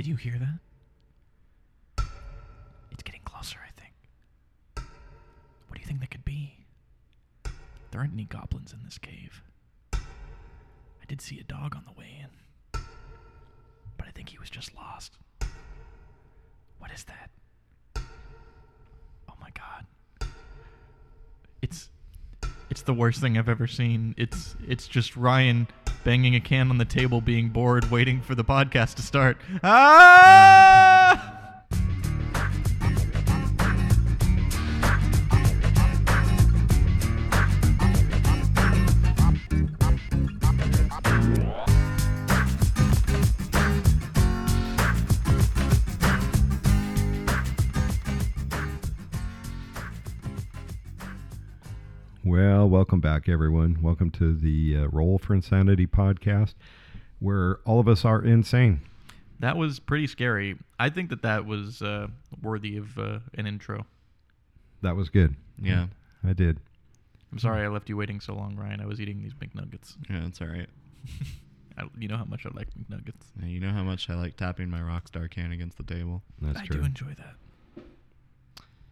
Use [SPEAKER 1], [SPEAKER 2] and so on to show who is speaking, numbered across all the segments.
[SPEAKER 1] Did you hear that? It's getting closer, I think. What do you think that could be? There aren't any goblins in this cave. I did see a dog on the way in, but I think he was just lost. What is that? Oh my god. It's it's the worst thing I've ever seen. It's it's just Ryan banging a can on the table, being bored, waiting for the podcast to start. Ah!
[SPEAKER 2] Back, everyone. Welcome to the uh, Roll for Insanity podcast, where all of us are insane.
[SPEAKER 1] That was pretty scary. I think that that was uh, worthy of uh, an intro.
[SPEAKER 2] That was good.
[SPEAKER 3] Yeah.
[SPEAKER 2] I did.
[SPEAKER 1] I'm sorry I left you waiting so long, Ryan. I was eating these McNuggets.
[SPEAKER 3] Yeah, it's all right.
[SPEAKER 1] I, you know how much I like McNuggets.
[SPEAKER 3] Yeah, you know how much I like tapping my Rockstar can against the table.
[SPEAKER 2] That's
[SPEAKER 1] I
[SPEAKER 2] true.
[SPEAKER 1] do enjoy that.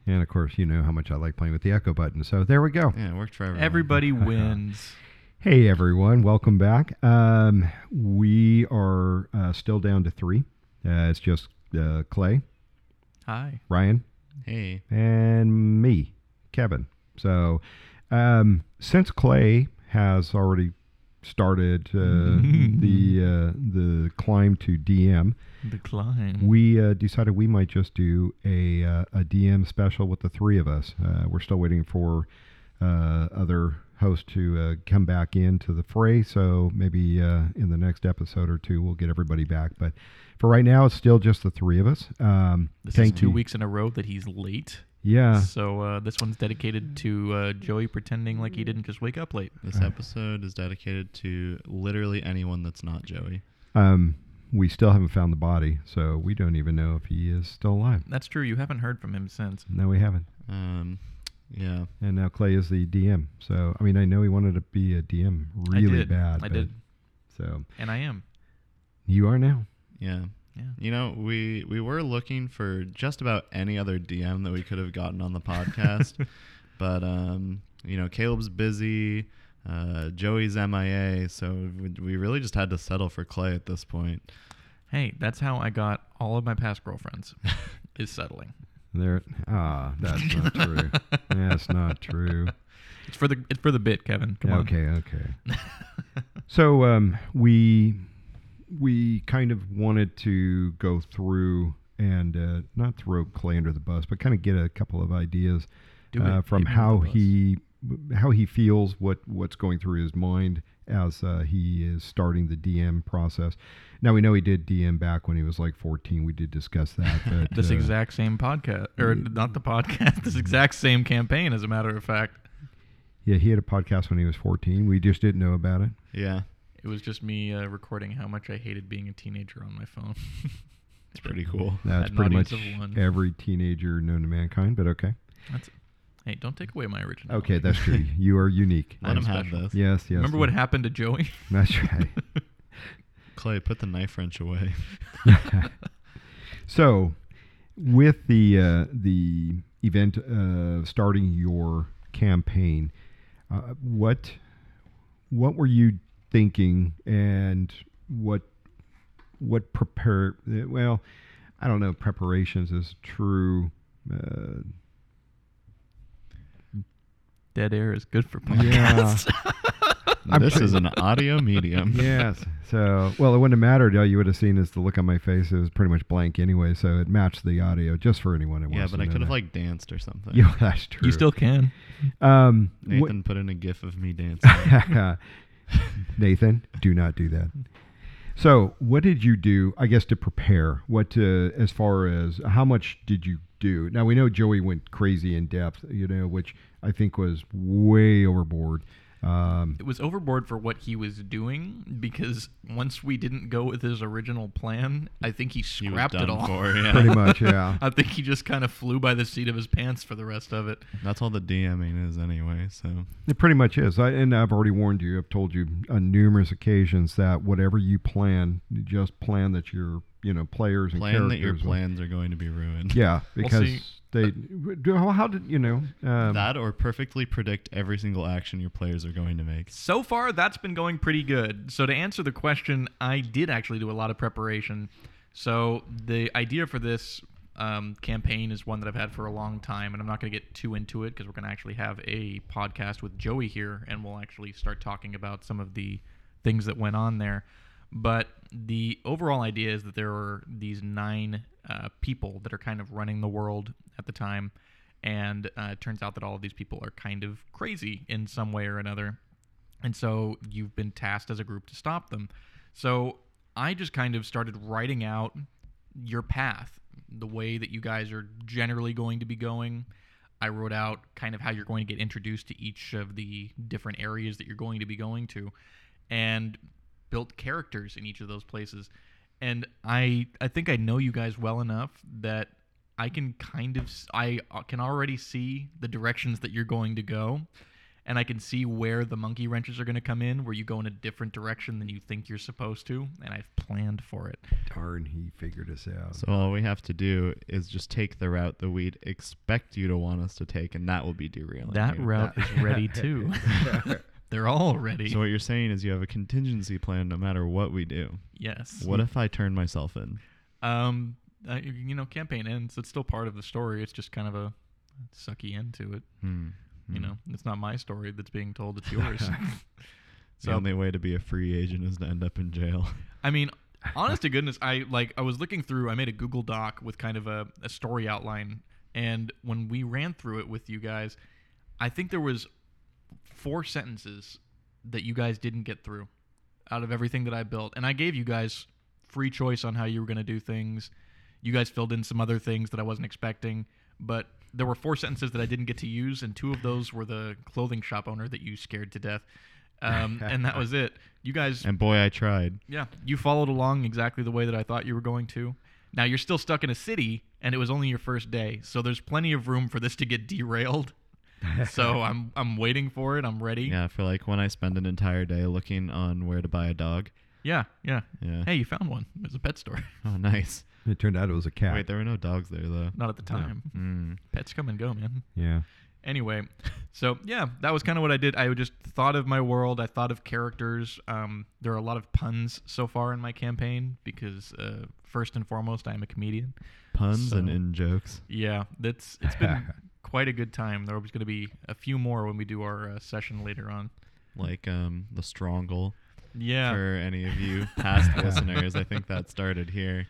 [SPEAKER 2] And of course, you know how much I like playing with the echo button. So there we go.
[SPEAKER 3] Yeah, it worked for everyone.
[SPEAKER 1] Everybody wins.
[SPEAKER 2] Hey, everyone. Welcome back. Um, we are uh, still down to three. Uh, it's just uh, Clay,
[SPEAKER 1] Hi.
[SPEAKER 2] Ryan,
[SPEAKER 3] Hey.
[SPEAKER 2] and me, Kevin. So um, since Clay has already started uh, the uh, the climb to DM,
[SPEAKER 1] The climb.
[SPEAKER 2] we uh, decided we might just do a uh, a DM special with the three of us. Uh, we're still waiting for uh, other hosts to uh, come back into the fray. So maybe uh, in the next episode or two, we'll get everybody back. But for right now, it's still just the three of us. Um,
[SPEAKER 1] this is two
[SPEAKER 2] you.
[SPEAKER 1] weeks in a row that he's late.
[SPEAKER 2] Yeah.
[SPEAKER 1] So uh, this one's dedicated to uh, Joey pretending like he didn't just wake up late.
[SPEAKER 3] This episode is dedicated to literally anyone that's not Joey.
[SPEAKER 2] Um, we still haven't found the body, so we don't even know if he is still alive.
[SPEAKER 1] That's true. You haven't heard from him since.
[SPEAKER 2] No, we haven't.
[SPEAKER 3] Um, yeah.
[SPEAKER 2] And now Clay is the DM. So I mean, I know he wanted to be a DM
[SPEAKER 1] I
[SPEAKER 2] really
[SPEAKER 1] did.
[SPEAKER 2] bad.
[SPEAKER 1] I
[SPEAKER 2] but-
[SPEAKER 1] did,
[SPEAKER 2] So
[SPEAKER 1] and I am.
[SPEAKER 2] you are now.
[SPEAKER 3] Yeah.
[SPEAKER 1] Yeah.
[SPEAKER 3] You know, we we were looking for just about any other DM that we could have gotten on the podcast, but um, you know, Caleb's busy, uh, Joey's MIA, so we, we really just had to settle for Clay at this point.
[SPEAKER 1] Hey, that's how I got all of my past girlfriends. is settling.
[SPEAKER 2] There. Ah, that's not true. That's not true.
[SPEAKER 1] It's for the it's for the bit, Kevin. Come on.
[SPEAKER 2] okay, okay. So um, we we kind of wanted to go through and uh, not throw Clay under the bus, but kind of get a couple of ideas uh, from
[SPEAKER 1] Keep him under
[SPEAKER 2] how he how he feels, what what's going through his mind as uh, he is starting the DM process. Now we know he did DM back when he was like 14. We did discuss that. But,
[SPEAKER 1] this
[SPEAKER 2] uh,
[SPEAKER 1] exact same podcast, or not the podcast, this exact same campaign, as a matter of fact.
[SPEAKER 2] yeah, he had a podcast when he was 14. We just didn't know about it.
[SPEAKER 3] Yeah,
[SPEAKER 1] It was just me uh, recording how much I hated being a teenager on my phone.
[SPEAKER 3] it's pretty cool.
[SPEAKER 2] That's
[SPEAKER 1] Had
[SPEAKER 2] pretty much
[SPEAKER 1] audience of one.
[SPEAKER 2] every teenager known to mankind. But okay,
[SPEAKER 1] That's, hey, don't take away my original.
[SPEAKER 2] okay, that's true. you are unique.
[SPEAKER 3] Let him have
[SPEAKER 1] special.
[SPEAKER 3] this.
[SPEAKER 2] Yes, yes.
[SPEAKER 1] Remember what happened to Joey?
[SPEAKER 2] That's right.
[SPEAKER 3] Clay, put the knife wrench away.
[SPEAKER 2] so, with the uh, the event uh, starting your campaign, uh, what what were you thinking, and what what prepare? Well, I don't know. Preparations is true. Uh,
[SPEAKER 1] Dead air is good for
[SPEAKER 2] Yeah.
[SPEAKER 1] podcasts.
[SPEAKER 2] I'm
[SPEAKER 3] this
[SPEAKER 2] pretty-
[SPEAKER 3] is an audio medium.
[SPEAKER 2] yes. So, well, it wouldn't have mattered. All you would have seen is the look on my face. It was pretty much blank anyway, so it matched the audio just for anyone who
[SPEAKER 3] Yeah,
[SPEAKER 2] wants
[SPEAKER 3] but
[SPEAKER 2] to
[SPEAKER 3] I
[SPEAKER 2] know
[SPEAKER 3] could have
[SPEAKER 2] that.
[SPEAKER 3] like danced or something.
[SPEAKER 2] Yeah, that's true.
[SPEAKER 1] you still can.
[SPEAKER 2] Um, wh-
[SPEAKER 3] Nathan put in a gif of me dancing.
[SPEAKER 2] Nathan, do not do that. So, what did you do? I guess to prepare. What uh, as far as how much did you do? Now we know Joey went crazy in depth, you know, which I think was way overboard. Um,
[SPEAKER 1] It was overboard for what he was doing because once we didn't go with his original plan, I think he
[SPEAKER 3] He was
[SPEAKER 1] scrapped it all.
[SPEAKER 3] for, yeah.
[SPEAKER 2] pretty much, yeah.
[SPEAKER 1] I think he just kind of flew by the seat of his pants for the rest of it.
[SPEAKER 3] That's all the DMing is anyway. So
[SPEAKER 2] It pretty much is. I, and I've already warned you. I've told you on numerous occasions that whatever you plan, you just plan that you're, you know players and
[SPEAKER 3] Plan that your
[SPEAKER 2] characters.
[SPEAKER 3] plans are going to be ruined.
[SPEAKER 2] Yeah,
[SPEAKER 1] Well,
[SPEAKER 2] because
[SPEAKER 1] see-
[SPEAKER 2] they. How how did you know? Um,
[SPEAKER 3] that or perfectly predict every single action your players are going to make.
[SPEAKER 1] So far, that's been going pretty good. So, to answer the question, I did actually do a lot of preparation. So, the idea for this um, campaign is one that I've had for a long time, and I'm not going to get too into it because we're going to actually have a podcast with Joey here, and we'll actually start talking about some of the things that went on there. But the overall idea is that there are these nine uh, people that are kind of running the world at the time, and uh, it turns out that all of these people are kind of crazy in some way or another. And so you've been tasked as a group to stop them. So I just kind of started writing out your path, the way that you guys are generally going to be going. I wrote out kind of how you're going to get introduced to each of the different areas that you're going to be going to and built characters in each of those places. And I I think I know you guys well enough that I can kind of s- I uh, can already see the directions that you're going to go and I can see where the monkey wrenches are going to come in, where you go in a different direction than you think you're supposed to, and I've planned for it.
[SPEAKER 2] darn, he figured us out.
[SPEAKER 3] So all we have to do is just take the route that we'd expect you to want us to take, and that will be derailing.
[SPEAKER 1] That
[SPEAKER 3] you.
[SPEAKER 1] route is ready too. They're all ready.
[SPEAKER 3] So what you're saying is you have a contingency plan no matter what we do.
[SPEAKER 1] yes.
[SPEAKER 3] What if I turn myself in?
[SPEAKER 1] Um, uh, you know, campaign ends. It's still part of the story. It's just kind of a sucky end to it.
[SPEAKER 3] Hmm.
[SPEAKER 1] You
[SPEAKER 3] Hmm.
[SPEAKER 1] know, it's not my story that's being told. It's yours.
[SPEAKER 3] the only way to be a free agent is to end up in jail.
[SPEAKER 1] I mean, honest to goodness, I like I was looking through. I made a Google Doc with kind of a, a story outline, and when we ran through it with you guys, I think there was four sentences that you guys didn't get through out of everything that I built, and I gave you guys free choice on how you were going to do things. You guys filled in some other things that I wasn't expecting, but there were four sentences that I didn't get to use, and two of those were the clothing shop owner that you scared to death. Um, and that was it. You guys
[SPEAKER 3] And boy, I tried.
[SPEAKER 1] yeah, you followed along exactly the way that I thought you were going to. Now you're still stuck in a city, and it was only your first day, so there's plenty of room for this to get derailed. So I'm I'm waiting for it. I'm ready.
[SPEAKER 3] Yeah, for like when I spend an entire day looking on where to buy a dog.
[SPEAKER 1] yeah, yeah.
[SPEAKER 3] Yeah.
[SPEAKER 1] Hey, you found one. It was a pet store.
[SPEAKER 3] Oh, nice.
[SPEAKER 2] It turned out it was a cat.
[SPEAKER 3] Wait, there were no dogs there though.
[SPEAKER 1] Not at the time.
[SPEAKER 3] Hmm.
[SPEAKER 1] Pets come and go, man.
[SPEAKER 2] yeah.
[SPEAKER 1] Anyway, so yeah, that was kind of what I did. I just thought of my world. I thought of characters. Um, there are a lot of puns so far in my campaign because uh, first and foremost, I am a comedian.
[SPEAKER 3] Puns and in jokes.
[SPEAKER 1] Yeah, that's it's been quite a good time. There was going to be a few more when we do our uh, session later on.
[SPEAKER 3] Like um the Strongle.
[SPEAKER 1] Yeah,
[SPEAKER 3] For any of you past listeners, I think that started here.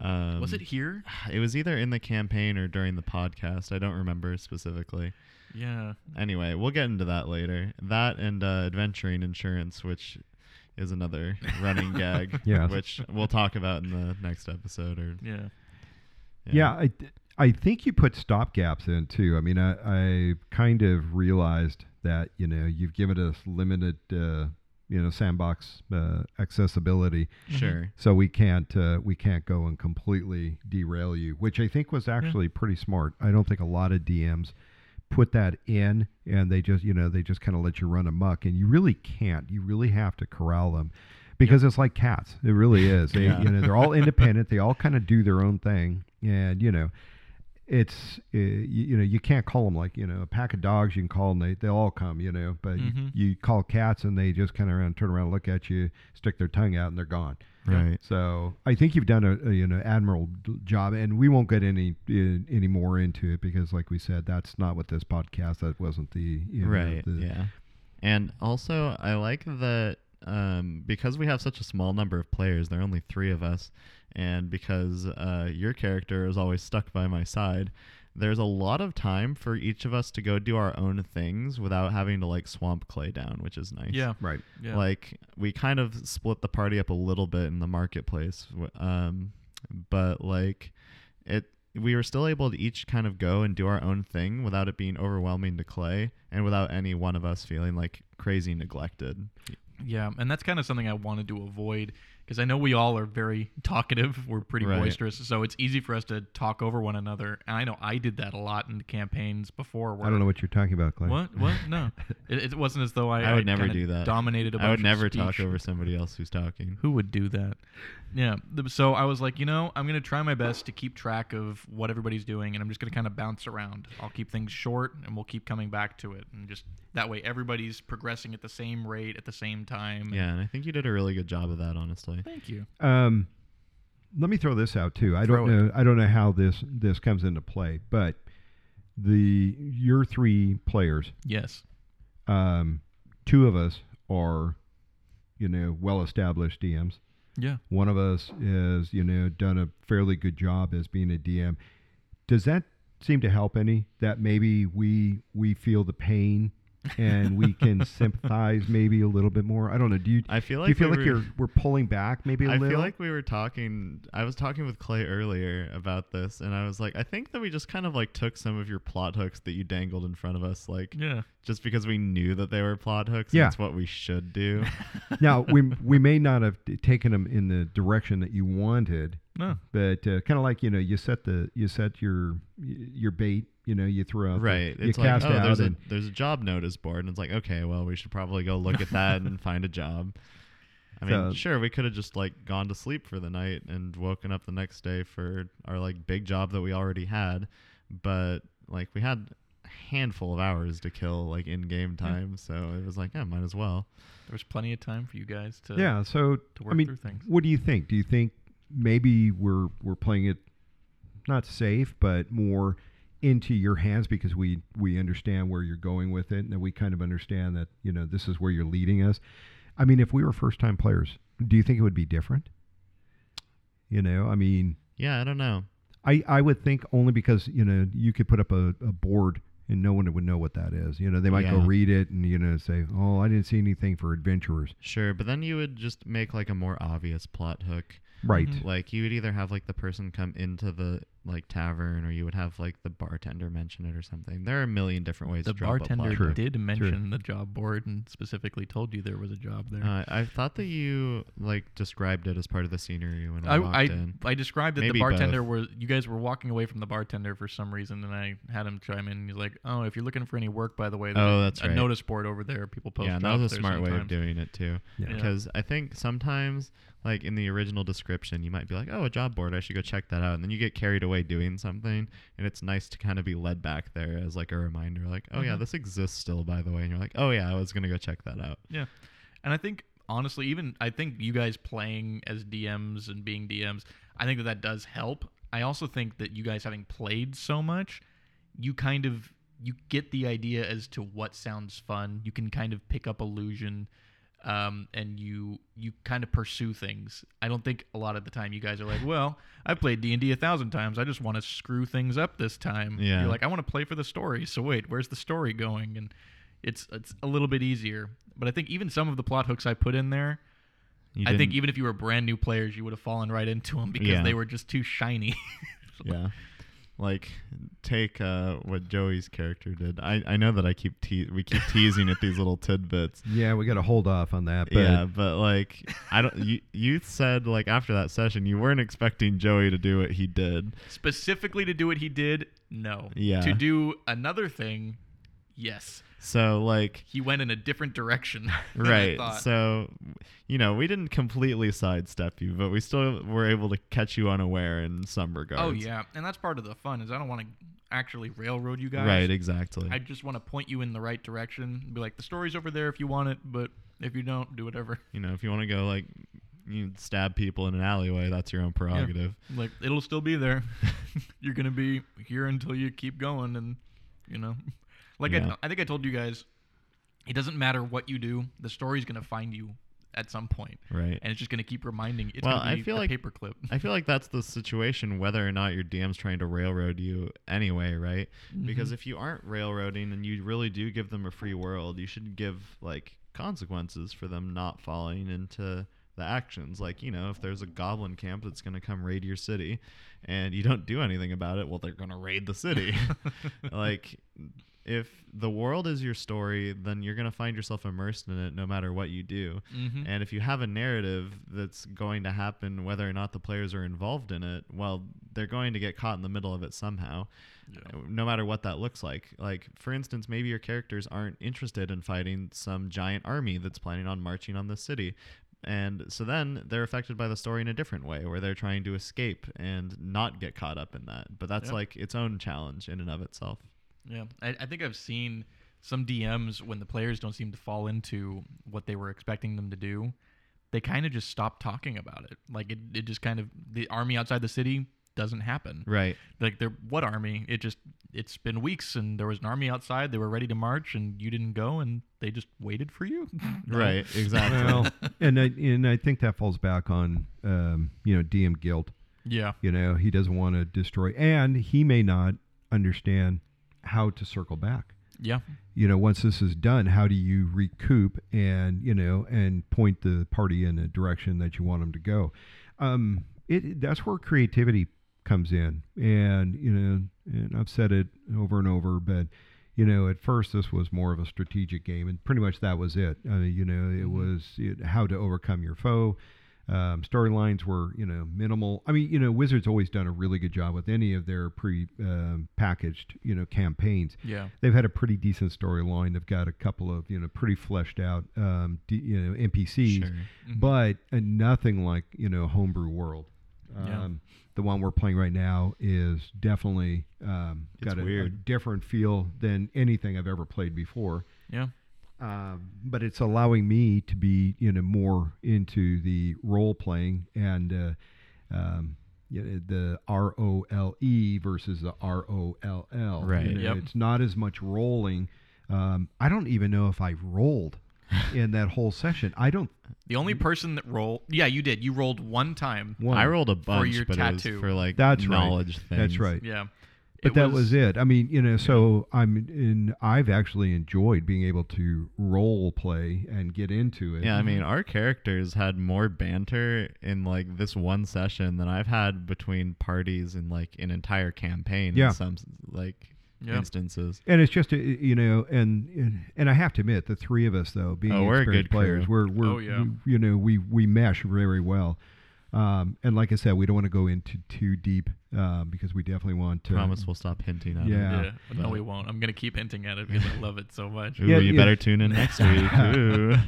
[SPEAKER 3] Um,
[SPEAKER 1] was it here?
[SPEAKER 3] It was either in the campaign or during the podcast. I don't remember specifically.
[SPEAKER 1] Yeah,
[SPEAKER 3] Anyway, we'll get into that later. That and uh, adventuring insurance, which is another running gag,
[SPEAKER 2] Yes.
[SPEAKER 3] which we'll talk about in the next episode. Or
[SPEAKER 1] yeah,
[SPEAKER 2] Yeah, I, I think you put stopgaps in too. I mean, I, I kind of realized that you know you've given us limited, uh, you know, sandbox uh, accessibility,
[SPEAKER 3] sure.
[SPEAKER 2] so we can't uh, we can't go and completely derail you, which I think was actually pretty smart. I don't think a lot of DMs put that in, and they just you know they just kind of let you run amok, and you really can't. You really have to corral them. Because it's like cats, it really is. They,
[SPEAKER 3] Yeah.
[SPEAKER 2] you know, they're all independent. They all kind of do their own thing, and you know, it's uh, you, you know you can't call them like you know a pack of dogs you can call them they they'll all come you know but
[SPEAKER 1] Mhm.
[SPEAKER 2] you, you call cats and they just kind of around turn around look at you stick their tongue out and they're gone
[SPEAKER 3] Right.
[SPEAKER 2] so I think you've done a, a you know admirable job and we won't get any in, any more into it because like we said that's not what this podcast that wasn't the you know,
[SPEAKER 3] right.
[SPEAKER 2] the,
[SPEAKER 3] yeah. And also, I like that um, because we have such a small number of players, there are only three of us, and because uh, your character is always stuck by my side, there's a lot of time for each of us to go do our own things without having to like swamp Clay down, which is nice.
[SPEAKER 1] yeah,
[SPEAKER 2] right
[SPEAKER 1] yeah.
[SPEAKER 3] Like we kind of split the party up a little bit in the marketplace, um, but like it, we were still able to each kind of go and do our own thing without it being overwhelming to Clay, and without any one of us feeling like crazy neglected.
[SPEAKER 1] Yeah, and that's kind of something I wanted to avoid because I know we all are very talkative. We're pretty
[SPEAKER 3] Right.
[SPEAKER 1] boisterous, so it's easy for us to talk over one another. And I know I did that a lot in the campaigns before. Where
[SPEAKER 2] I don't know what you're talking about, Clay.
[SPEAKER 1] What? What? No, it, it wasn't as though I.
[SPEAKER 3] I would
[SPEAKER 1] I
[SPEAKER 3] never do that.
[SPEAKER 1] Dominated a bunch
[SPEAKER 3] I would never talk over somebody else who's talking.
[SPEAKER 1] Who would do that? Yeah. So I was like, you know, I'm gonna try my best to keep track of what everybody's doing, and I'm just gonna kind of bounce around. I'll keep things short, and we'll keep coming back to it, and just that way everybody's progressing at the same rate at the same time.
[SPEAKER 3] Yeah, and I think you did a really good job of that, honestly.
[SPEAKER 1] Thank you.
[SPEAKER 2] Um, let me throw this out too. I
[SPEAKER 1] Throw
[SPEAKER 2] don't
[SPEAKER 1] it.
[SPEAKER 2] know. I don't know how this this comes into play, but the your three players,
[SPEAKER 1] Yes.
[SPEAKER 2] um, two of us are, you know, well established DMs.
[SPEAKER 1] Yeah.
[SPEAKER 2] One of us has, you know, done a fairly good job as being a DM. Does that seem to help any? That maybe we we feel the pain and we can sympathize maybe a little bit more. I don't know. Do you
[SPEAKER 3] I feel like
[SPEAKER 2] do you feel
[SPEAKER 3] we
[SPEAKER 2] like
[SPEAKER 3] were-
[SPEAKER 2] you're we're pulling back maybe a
[SPEAKER 3] I
[SPEAKER 2] little?
[SPEAKER 3] I feel like we were talking. I was talking with Clay earlier about this, and I was like, I think that we just kind of like took some of your plot hooks that you dangled in front of us, like
[SPEAKER 1] Yeah.
[SPEAKER 3] just because we knew that they were plot hooks.
[SPEAKER 2] Yeah.
[SPEAKER 3] that's what we should do.
[SPEAKER 2] now we we may not have taken them in the direction that you wanted,
[SPEAKER 1] No.
[SPEAKER 2] but uh, kind of like you know you set the you set your your bait. You know you throw out the-
[SPEAKER 3] right?
[SPEAKER 2] you
[SPEAKER 3] It's like, oh,
[SPEAKER 2] out
[SPEAKER 3] there's a there's a job notice board, and it's like, okay, well, we should probably go look at that and find a job. I mean,
[SPEAKER 2] So-
[SPEAKER 3] sure, we could have just like gone to sleep for the night and woken up the next day for our like big job that we already had, but like we had a handful of hours to kill like in game time, so it was like, yeah, might as well.
[SPEAKER 1] There was plenty of time for you guys to.
[SPEAKER 2] yeah. So
[SPEAKER 1] To
[SPEAKER 2] I
[SPEAKER 1] work
[SPEAKER 2] mean,
[SPEAKER 1] through things.
[SPEAKER 2] what do you think? Do you think maybe we're we're playing it not safe, but more into your hands because we we understand where you're going with it, and we kind of understand that you know this is where you're leading us. I mean, if we were first time players, do you think it would be different? You know, I mean,
[SPEAKER 3] Yeah, I don't know.
[SPEAKER 2] I, I would think only because you know you could put up a, a board and no one would know what that is. You know, they might go read it and you know say, "Oh, I didn't see anything for adventurers."
[SPEAKER 3] Sure, but then you would just make like a more obvious plot hook.
[SPEAKER 2] Right.
[SPEAKER 1] Mhm.
[SPEAKER 3] Like you would either have like the person come into the like tavern, or you would have like the bartender mention it or something. There are a million different ways
[SPEAKER 1] The
[SPEAKER 3] to drop
[SPEAKER 1] bartender
[SPEAKER 3] plot
[SPEAKER 1] did mention the job board and specifically told you there was a job there.
[SPEAKER 3] Uh, I thought that you like described it as part of the scenery when I,
[SPEAKER 1] I,
[SPEAKER 3] walked
[SPEAKER 1] I,
[SPEAKER 3] in.
[SPEAKER 1] I described that
[SPEAKER 3] Maybe
[SPEAKER 1] the bartender
[SPEAKER 3] both.
[SPEAKER 1] were you guys were walking away from the bartender for some reason, and I had him chime in. And he's like, "Oh, if you're looking for any work, by the way, there's
[SPEAKER 3] Oh,
[SPEAKER 1] a,
[SPEAKER 3] that's
[SPEAKER 1] a
[SPEAKER 3] right.
[SPEAKER 1] notice board over there. People post
[SPEAKER 3] yeah, and that was a
[SPEAKER 1] there
[SPEAKER 3] smart way of doing it too.
[SPEAKER 2] Yeah.
[SPEAKER 1] Yeah.
[SPEAKER 3] Because I think sometimes, like in the original description, you might be like, "Oh, a job board. I should go check that out," and then you get carried away doing something, and it's nice to kind of be led back there as like a reminder, like, "Oh yeah,
[SPEAKER 1] Mhm.
[SPEAKER 3] this exists still, by the way," and you're like, "Oh yeah, I was gonna go check that out."
[SPEAKER 1] Yeah, and I think honestly, even I think you guys playing as DMs and being DMs, I think that that does help. I also think that you guys having played so much, you kind of you get the idea as to what sounds fun. You can kind of pick up illusion. Um, and you you kind of pursue things. I don't think a lot of the time you guys are like, well, I played D and D a thousand times. I just want to screw things up this time.
[SPEAKER 3] Yeah.
[SPEAKER 1] You're like, I want to play for the story. So wait, where's the story going? And it's it's a little bit easier. But I think even some of the plot hooks I put in there,
[SPEAKER 3] You
[SPEAKER 1] I think even if you were brand new players, you would have fallen right into them because
[SPEAKER 3] Yeah.
[SPEAKER 1] they were just too shiny.
[SPEAKER 3] yeah. Like take uh, what Joey's character did. I, I know that I keep te- we keep teasing at these little tidbits.
[SPEAKER 2] Yeah, we got to hold off on that. But
[SPEAKER 3] yeah, but like I don't. You you said like after that session you weren't expecting Joey to do what he did.
[SPEAKER 1] Specifically to do what he did, no.
[SPEAKER 3] Yeah.
[SPEAKER 1] To do another thing, yes.
[SPEAKER 3] So like
[SPEAKER 1] He went in a different direction. than I
[SPEAKER 3] right.
[SPEAKER 1] thought.
[SPEAKER 3] So you know we didn't completely sidestep you, but we still were able to catch you unaware in some oh, regards.
[SPEAKER 1] oh yeah, and that's part of the fun is I don't want to actually railroad you guys.
[SPEAKER 3] Right. Exactly.
[SPEAKER 1] I just want to point you in the right direction. Be like, the story's over there if you want it, but if you don't, do whatever.
[SPEAKER 3] you know if you want to go like you stab people in an alleyway, that's your own prerogative.
[SPEAKER 1] Like it'll still be there. You're gonna be here until you keep going, and you know, like
[SPEAKER 3] Yeah.
[SPEAKER 1] I, I think I told you guys, it doesn't matter what you do. The story's gonna find you at some point,
[SPEAKER 3] Right.
[SPEAKER 1] and it's just gonna keep reminding. It's
[SPEAKER 3] Well,
[SPEAKER 1] gonna
[SPEAKER 3] I
[SPEAKER 1] be
[SPEAKER 3] feel
[SPEAKER 1] a
[SPEAKER 3] like-
[SPEAKER 1] paperclip.
[SPEAKER 3] I feel like that's the situation whether or not your DM's trying to railroad you anyway, right? Because
[SPEAKER 1] Mhm.
[SPEAKER 3] if you aren't railroading and you really do give them a free world, you should give like consequences for them not falling into the actions. Like, you know, if there's a goblin camp that's going to come raid your city and you don't do anything about it, well, they're going to raid the city. like if the world is your story, then you're going to find yourself immersed in it no matter what you do.
[SPEAKER 1] Mhm.
[SPEAKER 3] And if you have a narrative that's going to happen whether or not the players are involved in it, well, they're going to get caught in the middle of it somehow. uh, No matter what that looks like. Like for instance, maybe your characters aren't interested in fighting some giant army that's planning on marching on the city. And so then they're affected by the story in a different way where they're trying to escape and not get caught up in that. But that's
[SPEAKER 1] Yep.
[SPEAKER 3] like its own challenge in and of itself.
[SPEAKER 1] Yeah, I, I think I've seen some DMs when the players don't seem to fall into what they were expecting them to do. They kind of just stop talking about it. Like it, it just kind of the army outside the city doesn't happen.
[SPEAKER 3] Right.
[SPEAKER 1] Like there, what army? It just it's been weeks and there was an army outside. They were ready to march and you didn't go and they just waited for you. No.
[SPEAKER 3] Right. Exactly.
[SPEAKER 2] well, and I, and I think that falls back on um, you know DM guilt.
[SPEAKER 1] Yeah.
[SPEAKER 2] You know, he doesn't want to destroy, and he may not understand how to circle back.
[SPEAKER 1] Yeah.
[SPEAKER 2] You know, once this is done, how do you recoup and you know and point the party in a direction that you want them to go? Um, it that's where creativity comes in, and you know, and I've said it over and over, but you know, at first this was more of a strategic game, and pretty much that was it. Uh, you know, it
[SPEAKER 1] Mhm.
[SPEAKER 2] was it, how to overcome your foe. Um, storylines were, you know, minimal. I mean, you know, Wizards always done a really good job with any of their pre-packaged, you know, campaigns.
[SPEAKER 1] Yeah.
[SPEAKER 2] They've had a pretty decent storyline. They've got a couple of, you know, pretty fleshed out, um, you know, NPCs,
[SPEAKER 3] Sure.
[SPEAKER 1] Mhm.
[SPEAKER 2] but uh, nothing like, you know, Homebrew World.
[SPEAKER 1] Yeah.
[SPEAKER 2] Um, The one we're playing right now is definitely um, got a, a different feel than anything I've ever played before
[SPEAKER 1] yeah.
[SPEAKER 2] Um, but it's allowing me to be you know more into the role playing and uh, um, you know, the R O L E versus the R O L L.
[SPEAKER 3] Right.
[SPEAKER 2] You know,
[SPEAKER 1] Yep.
[SPEAKER 2] It's not as much rolling. Um, I don't even know if I rolled in that whole session. I don't.
[SPEAKER 1] The only person that rolled, yeah, you did. You rolled one time.
[SPEAKER 2] One.
[SPEAKER 3] I rolled a bunch, for
[SPEAKER 1] your
[SPEAKER 3] but it was
[SPEAKER 1] tattoo.
[SPEAKER 3] for like
[SPEAKER 2] That's right.
[SPEAKER 3] knowledge things.
[SPEAKER 2] That's right.
[SPEAKER 1] Yeah.
[SPEAKER 2] But that was, it. I mean, you know, so I'm in. I've actually enjoyed being able to role play and get into it.
[SPEAKER 3] Yeah, I mean, our characters had more banter in like this one session than I've had between parties in like an entire campaign.
[SPEAKER 2] Yeah.
[SPEAKER 3] In some like
[SPEAKER 1] Yeah.
[SPEAKER 3] instances.
[SPEAKER 2] And it's just uh, you know, and and- and I have to admit, the three of us though, being
[SPEAKER 3] Oh, we're
[SPEAKER 2] experienced
[SPEAKER 3] good
[SPEAKER 2] players,
[SPEAKER 3] crew.
[SPEAKER 2] we're we're
[SPEAKER 1] Oh, yeah.
[SPEAKER 2] you know we we mesh very well. Um, and like I said, we don't want to go into too deep um, because we definitely want to.
[SPEAKER 3] Promise we'll stop hinting at
[SPEAKER 2] Yeah.
[SPEAKER 3] it.
[SPEAKER 1] Yeah. No, we won't. I'm gonna keep hinting at it because I love it so much.
[SPEAKER 3] Ooh,
[SPEAKER 2] Yeah,
[SPEAKER 3] you
[SPEAKER 2] yeah.
[SPEAKER 3] better tune in next week. Ooh.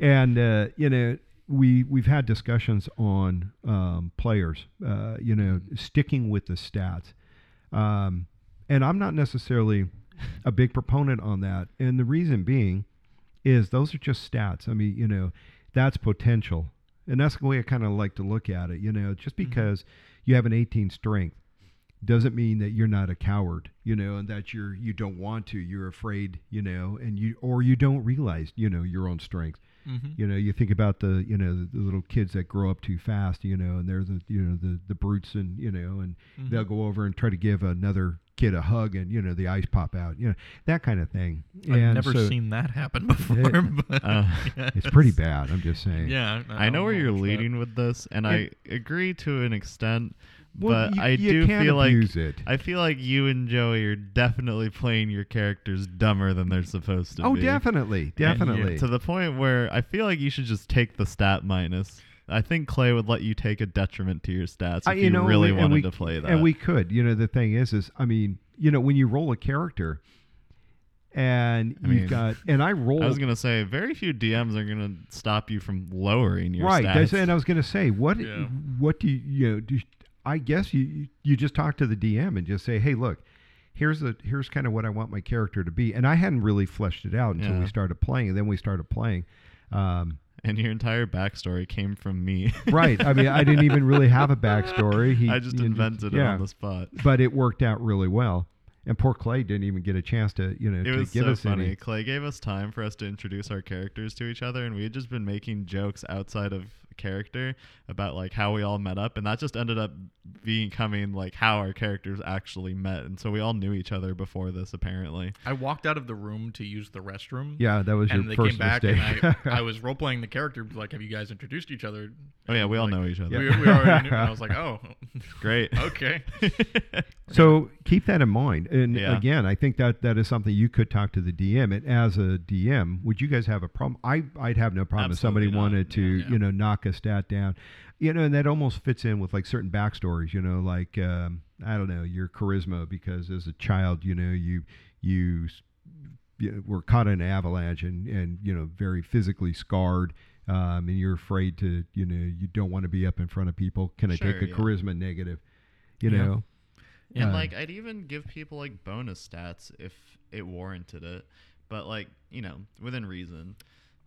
[SPEAKER 2] And uh, you know, we we've had discussions on um, players. Uh, you know, sticking with the stats. Um, and I'm not necessarily a big proponent on that. And the reason being is those are just stats. I mean, you know, that's potential. And that's the way I kind of like to look at it. You know, just
[SPEAKER 1] Mhm.
[SPEAKER 2] because you have an 18 strength doesn't mean that you're not a coward, you know, and that you're you don't want to, you're afraid, you know, and you or you don't realize, you know, your own strength.
[SPEAKER 1] Mhm.
[SPEAKER 2] You know, you think about the you know the, the little kids that grow up too fast, you know, and they're the you know the the brutes and you know, and
[SPEAKER 1] Mhm.
[SPEAKER 2] they'll go over and try to give another kid a hug, and you know the eyes pop out, you know that kind of thing.
[SPEAKER 1] I've
[SPEAKER 2] and
[SPEAKER 1] never
[SPEAKER 2] so
[SPEAKER 1] seen that happen before. but
[SPEAKER 3] Uh,
[SPEAKER 2] It's pretty bad. I'm just saying.
[SPEAKER 1] Yeah.
[SPEAKER 3] I know where you're
[SPEAKER 1] watch that.
[SPEAKER 3] leading with this, and I agree to an extent.
[SPEAKER 2] Well,
[SPEAKER 3] but
[SPEAKER 2] you,
[SPEAKER 3] I
[SPEAKER 2] you
[SPEAKER 3] do
[SPEAKER 2] can't
[SPEAKER 3] feel like
[SPEAKER 2] it.
[SPEAKER 3] I feel like you and Joey are definitely playing your characters dumber than they're supposed to
[SPEAKER 2] oh,
[SPEAKER 3] be.
[SPEAKER 2] definitely, definitely.
[SPEAKER 3] To the point where I feel like you should just take the stat minus. I think Clay would let you take a detriment to your stats if
[SPEAKER 2] I-
[SPEAKER 3] you,
[SPEAKER 2] know,
[SPEAKER 3] really
[SPEAKER 2] and
[SPEAKER 3] wanted
[SPEAKER 2] we-
[SPEAKER 3] to play that.
[SPEAKER 2] And we could. You know, the thing is, is I mean, you know, when you roll a character, and
[SPEAKER 3] I
[SPEAKER 2] you've
[SPEAKER 3] mean,
[SPEAKER 2] got, and I roll.
[SPEAKER 3] I was gonna say very few DMs are gonna stop you from lowering your
[SPEAKER 2] right.
[SPEAKER 3] stats.
[SPEAKER 2] That's, and I was going to say, what,
[SPEAKER 1] Yeah.
[SPEAKER 2] what do you, you know? Do, I guess you you just talk to the DM and just say, hey, look. Here's the here's kind of what I want my character to be, and I hadn't really fleshed it out until
[SPEAKER 3] Yeah.
[SPEAKER 2] we started playing, and then we started playing. Um,
[SPEAKER 3] and your entire backstory came from me.
[SPEAKER 2] right. I mean, I didn't even really have a backstory. He,
[SPEAKER 3] I just invented it
[SPEAKER 2] yeah.
[SPEAKER 3] on the spot.
[SPEAKER 2] but it worked out really well. And poor Clay didn't even get a chance to, you know,
[SPEAKER 3] It
[SPEAKER 2] to
[SPEAKER 3] was
[SPEAKER 2] give
[SPEAKER 3] so
[SPEAKER 2] us
[SPEAKER 3] funny.
[SPEAKER 2] any.
[SPEAKER 3] Clay gave us time for us to introduce our characters to each other, and we had just been making jokes outside of character about like how we all met up, and that just ended up becoming like how our characters actually met, and so we all knew each other before this apparently.
[SPEAKER 1] I walked out of the room to use the restroom.
[SPEAKER 2] Yeah, that was
[SPEAKER 1] and
[SPEAKER 2] your
[SPEAKER 1] they
[SPEAKER 2] first
[SPEAKER 1] came back,
[SPEAKER 2] mistake.
[SPEAKER 1] and I, I was role playing the character. Like, have you guys introduced each other?
[SPEAKER 3] Oh yeah, we all
[SPEAKER 1] Like,
[SPEAKER 3] know each other.
[SPEAKER 1] We, we already knew. And I was like, oh,
[SPEAKER 3] Great.
[SPEAKER 1] okay.
[SPEAKER 2] So keep that in mind. And
[SPEAKER 3] Yeah.
[SPEAKER 2] again, I think that that is something you could talk to the DM. And as a DM, would you guys have a problem? I I'd have no problem if somebody
[SPEAKER 3] not.
[SPEAKER 2] wanted to,
[SPEAKER 1] Yeah.
[SPEAKER 2] you know, knock a stat down. You know, and that almost fits in with like certain backstories. You know, like um, I don't know your charisma because as a child, you know, you you, you were caught in an avalanche and and you know very physically scarred. Um, and you're afraid to, you know, you don't want to be up in front of people. Can I take a
[SPEAKER 3] yeah.
[SPEAKER 2] charisma negative? You
[SPEAKER 1] Yeah.
[SPEAKER 2] know,
[SPEAKER 3] And
[SPEAKER 2] Uh,
[SPEAKER 3] like I'd even give people like bonus stats if it warranted it. But like, you know, within reason.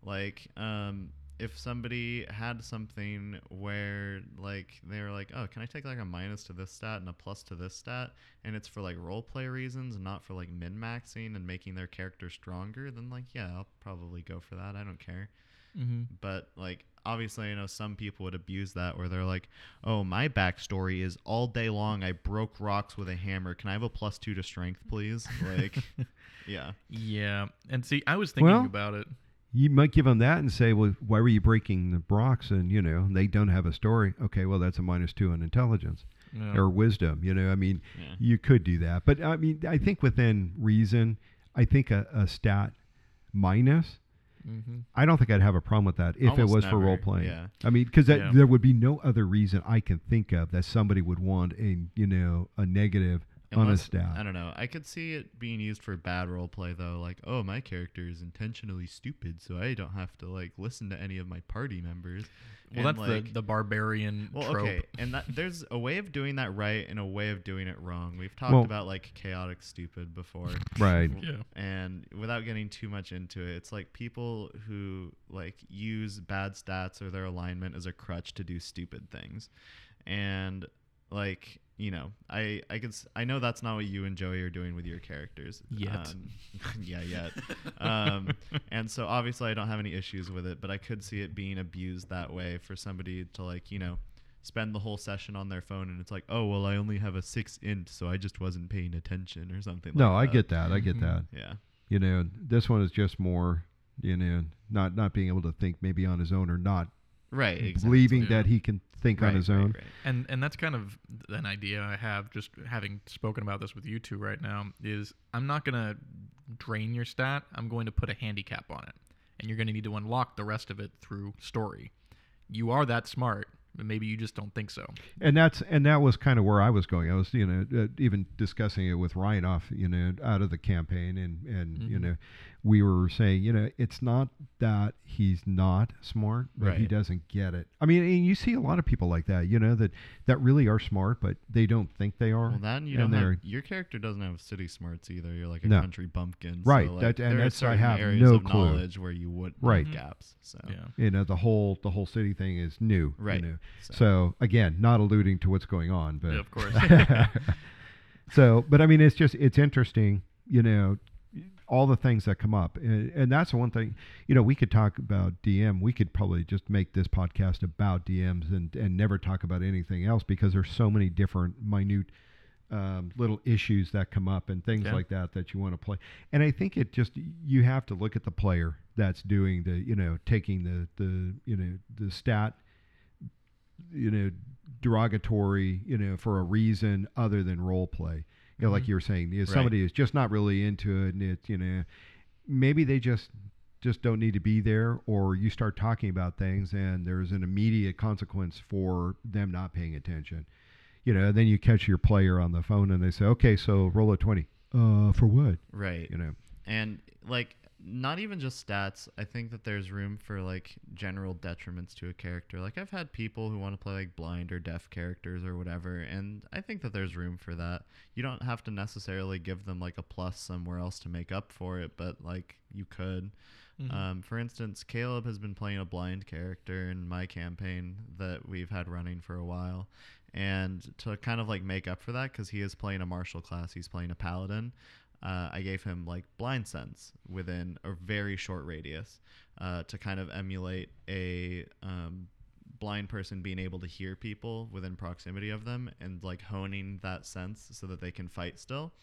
[SPEAKER 3] Like, um if somebody had something where like they were like, Oh, can I take like a minus to this stat and a plus to this stat and it's for like role play reasons and not for like min maxing and making their character stronger, then like yeah, I'll probably go for that. I don't care.
[SPEAKER 1] Mm-hmm.
[SPEAKER 3] But like obviously I know some people would abuse that where they're like, Oh, my backstory is all day long I broke rocks with a hammer. Can I have a plus two to strength, please? Like yeah.
[SPEAKER 1] Yeah, and see, I was thinking
[SPEAKER 2] Well,
[SPEAKER 1] about it.
[SPEAKER 2] You might give them that and say, well, why were you breaking the rocks? And you know, they don't have a story. Okay, well, that's a minus two in intelligence
[SPEAKER 1] Yeah.
[SPEAKER 2] or wisdom. You know, I mean,
[SPEAKER 3] Yeah.
[SPEAKER 2] you could do that, but I mean, I think within reason, I think a, a stat minus.
[SPEAKER 1] mm-hmm.
[SPEAKER 2] I don't think I'd have a problem with that if it
[SPEAKER 3] Almost
[SPEAKER 2] was for role playing.
[SPEAKER 3] yeah.
[SPEAKER 2] I mean, because
[SPEAKER 1] Yeah.
[SPEAKER 2] there would be no other reason I can think of that somebody would want a you know a negative on a
[SPEAKER 3] Unless-
[SPEAKER 2] stat.
[SPEAKER 3] I don't know. I could see it being used for bad role play though. Like, oh, my character is intentionally stupid, so I don't have to like listen to any of my party members.
[SPEAKER 1] Well,
[SPEAKER 3] And,
[SPEAKER 1] that's
[SPEAKER 3] like,
[SPEAKER 1] the the barbarian
[SPEAKER 3] Well,
[SPEAKER 1] trope.
[SPEAKER 3] okay, and that there's a way of doing that right and a way of doing it wrong. We've talked
[SPEAKER 2] Well-
[SPEAKER 3] about like chaotic stupid before.
[SPEAKER 2] Right.
[SPEAKER 1] Yeah.
[SPEAKER 3] And without getting too much into it, it's like people who like use bad stats or their alignment as a crutch to do stupid things. And like, you know, I I can s- I know that's not what you and Joey are doing with your characters
[SPEAKER 1] Yet.
[SPEAKER 3] Um, yeah, yet. um, and so obviously I don't have any issues with it, but I could see it being abused that way for somebody to like, you know, spend the whole session on their phone and it's like, oh well, I only have a six int, so I just wasn't paying attention or something.
[SPEAKER 2] No,
[SPEAKER 3] like
[SPEAKER 2] I get that. I get
[SPEAKER 1] Mhm.
[SPEAKER 2] that.
[SPEAKER 3] Yeah.
[SPEAKER 2] You know, this one is just more, you know, not not being able to think maybe on his own or not
[SPEAKER 3] Right. Exactly.
[SPEAKER 2] believing
[SPEAKER 1] Yeah.
[SPEAKER 2] that he can think
[SPEAKER 3] right,
[SPEAKER 2] on his own.
[SPEAKER 3] right.
[SPEAKER 1] and and that's kind of an idea I have just having spoken about this with you two right now is I'm not gonna drain your stat. I'm going to put a handicap on it, and you're going to need to unlock the rest of it through story. You are that smart, maybe you just don't think so.
[SPEAKER 2] And that's and that was kind of where I was going. I was, you know, uh, even discussing it with Ryan off, you know, out of the campaign, and and you
[SPEAKER 1] Mhm.
[SPEAKER 2] know, we were saying, you know, it's not that he's not smart, but he doesn't get it. I mean, and you see a lot of people like that, you know, that that really are smart, but they don't think they are.
[SPEAKER 3] Well, then you
[SPEAKER 2] and
[SPEAKER 3] don't have, your character doesn't have city smarts either. You're like a
[SPEAKER 2] No.
[SPEAKER 3] country bumpkin.
[SPEAKER 2] Right,
[SPEAKER 3] So like,
[SPEAKER 2] that- and that's- I have
[SPEAKER 3] areas
[SPEAKER 2] no
[SPEAKER 3] of
[SPEAKER 2] clue.
[SPEAKER 3] knowledge where you would
[SPEAKER 2] Right.
[SPEAKER 3] have gaps. So
[SPEAKER 1] Yeah.
[SPEAKER 2] you know, the whole the whole city thing is new,
[SPEAKER 3] Right.
[SPEAKER 2] You know?
[SPEAKER 3] So-
[SPEAKER 2] So again, not alluding to what's going on, but
[SPEAKER 1] Yeah, of course.
[SPEAKER 2] so, but I mean, it's just it's interesting, you know, all the things that come up, and, and that's the one thing. You know, we could talk about DM. We could probably just make this podcast about DMs and and never talk about anything else because there's so many different minute. Um, little issues that come up and things
[SPEAKER 1] Yeah.
[SPEAKER 2] like that that you want to play, and I think it just you have to look at the player that's doing the you know taking the the you know the stat you know derogatory you know for a reason other than role play you know like
[SPEAKER 1] Mhm.
[SPEAKER 2] you were saying you know,
[SPEAKER 3] Right.
[SPEAKER 2] somebody is just not really into it and it's you know maybe they just just don't need to be there or you start talking about things and there's an immediate consequence for them not paying attention you know then you catch your player on the phone and they say okay so roll a 20 uh for what
[SPEAKER 3] right.
[SPEAKER 2] you know
[SPEAKER 3] and like not even just stats. I think that there's room for like general detriments to a character. Like i've had people who want to play like blind or deaf characters or whatever and i think that there's room for that. You don't have to necessarily give them like a plus somewhere else to make up for it but like you could.
[SPEAKER 1] Mhm.
[SPEAKER 3] um, for instance caleb has been playing a blind character in my campaign that we've had running for a while and to kind of like make up for that because he is playing a martial class he's playing a paladin uh, I gave him like blind sense within a very short radius uh, to kind of emulate a um, blind person being able to hear people within proximity of them and like honing that sense so that they can fight still.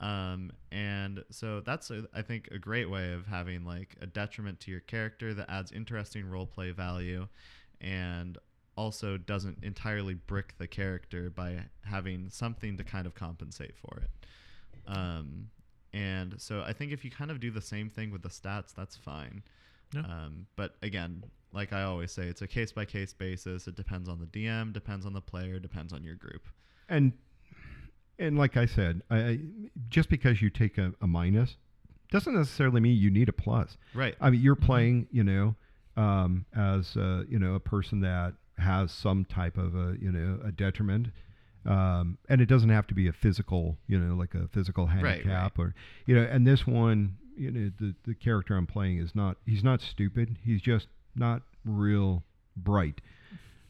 [SPEAKER 3] Um, and so that's a, I think a great way of having like a detriment to your character that adds interesting role play value and also doesn't entirely brick the character by having something to kind of compensate for it. Um, and so I think if you kind of do the same thing with the stats, that's fine.
[SPEAKER 1] Yeah.
[SPEAKER 3] Um, but again, like I always say, it's a case by case basis. It depends on the DM, depends on the player, depends on your group.
[SPEAKER 2] and and like I said, I, I just because you take a, a minus doesn't necessarily mean you need a plus.
[SPEAKER 3] Right.
[SPEAKER 2] I mean, you're
[SPEAKER 1] Mhm.
[SPEAKER 2] playing, you know, um, as uh, you know a person that has some type of a you know a detriment, um, and it doesn't have to be a physical, you know, like a physical
[SPEAKER 3] right.
[SPEAKER 2] handicap or you know. And this one, you know, the the character I'm playing is not he's not stupid. He's just not real bright.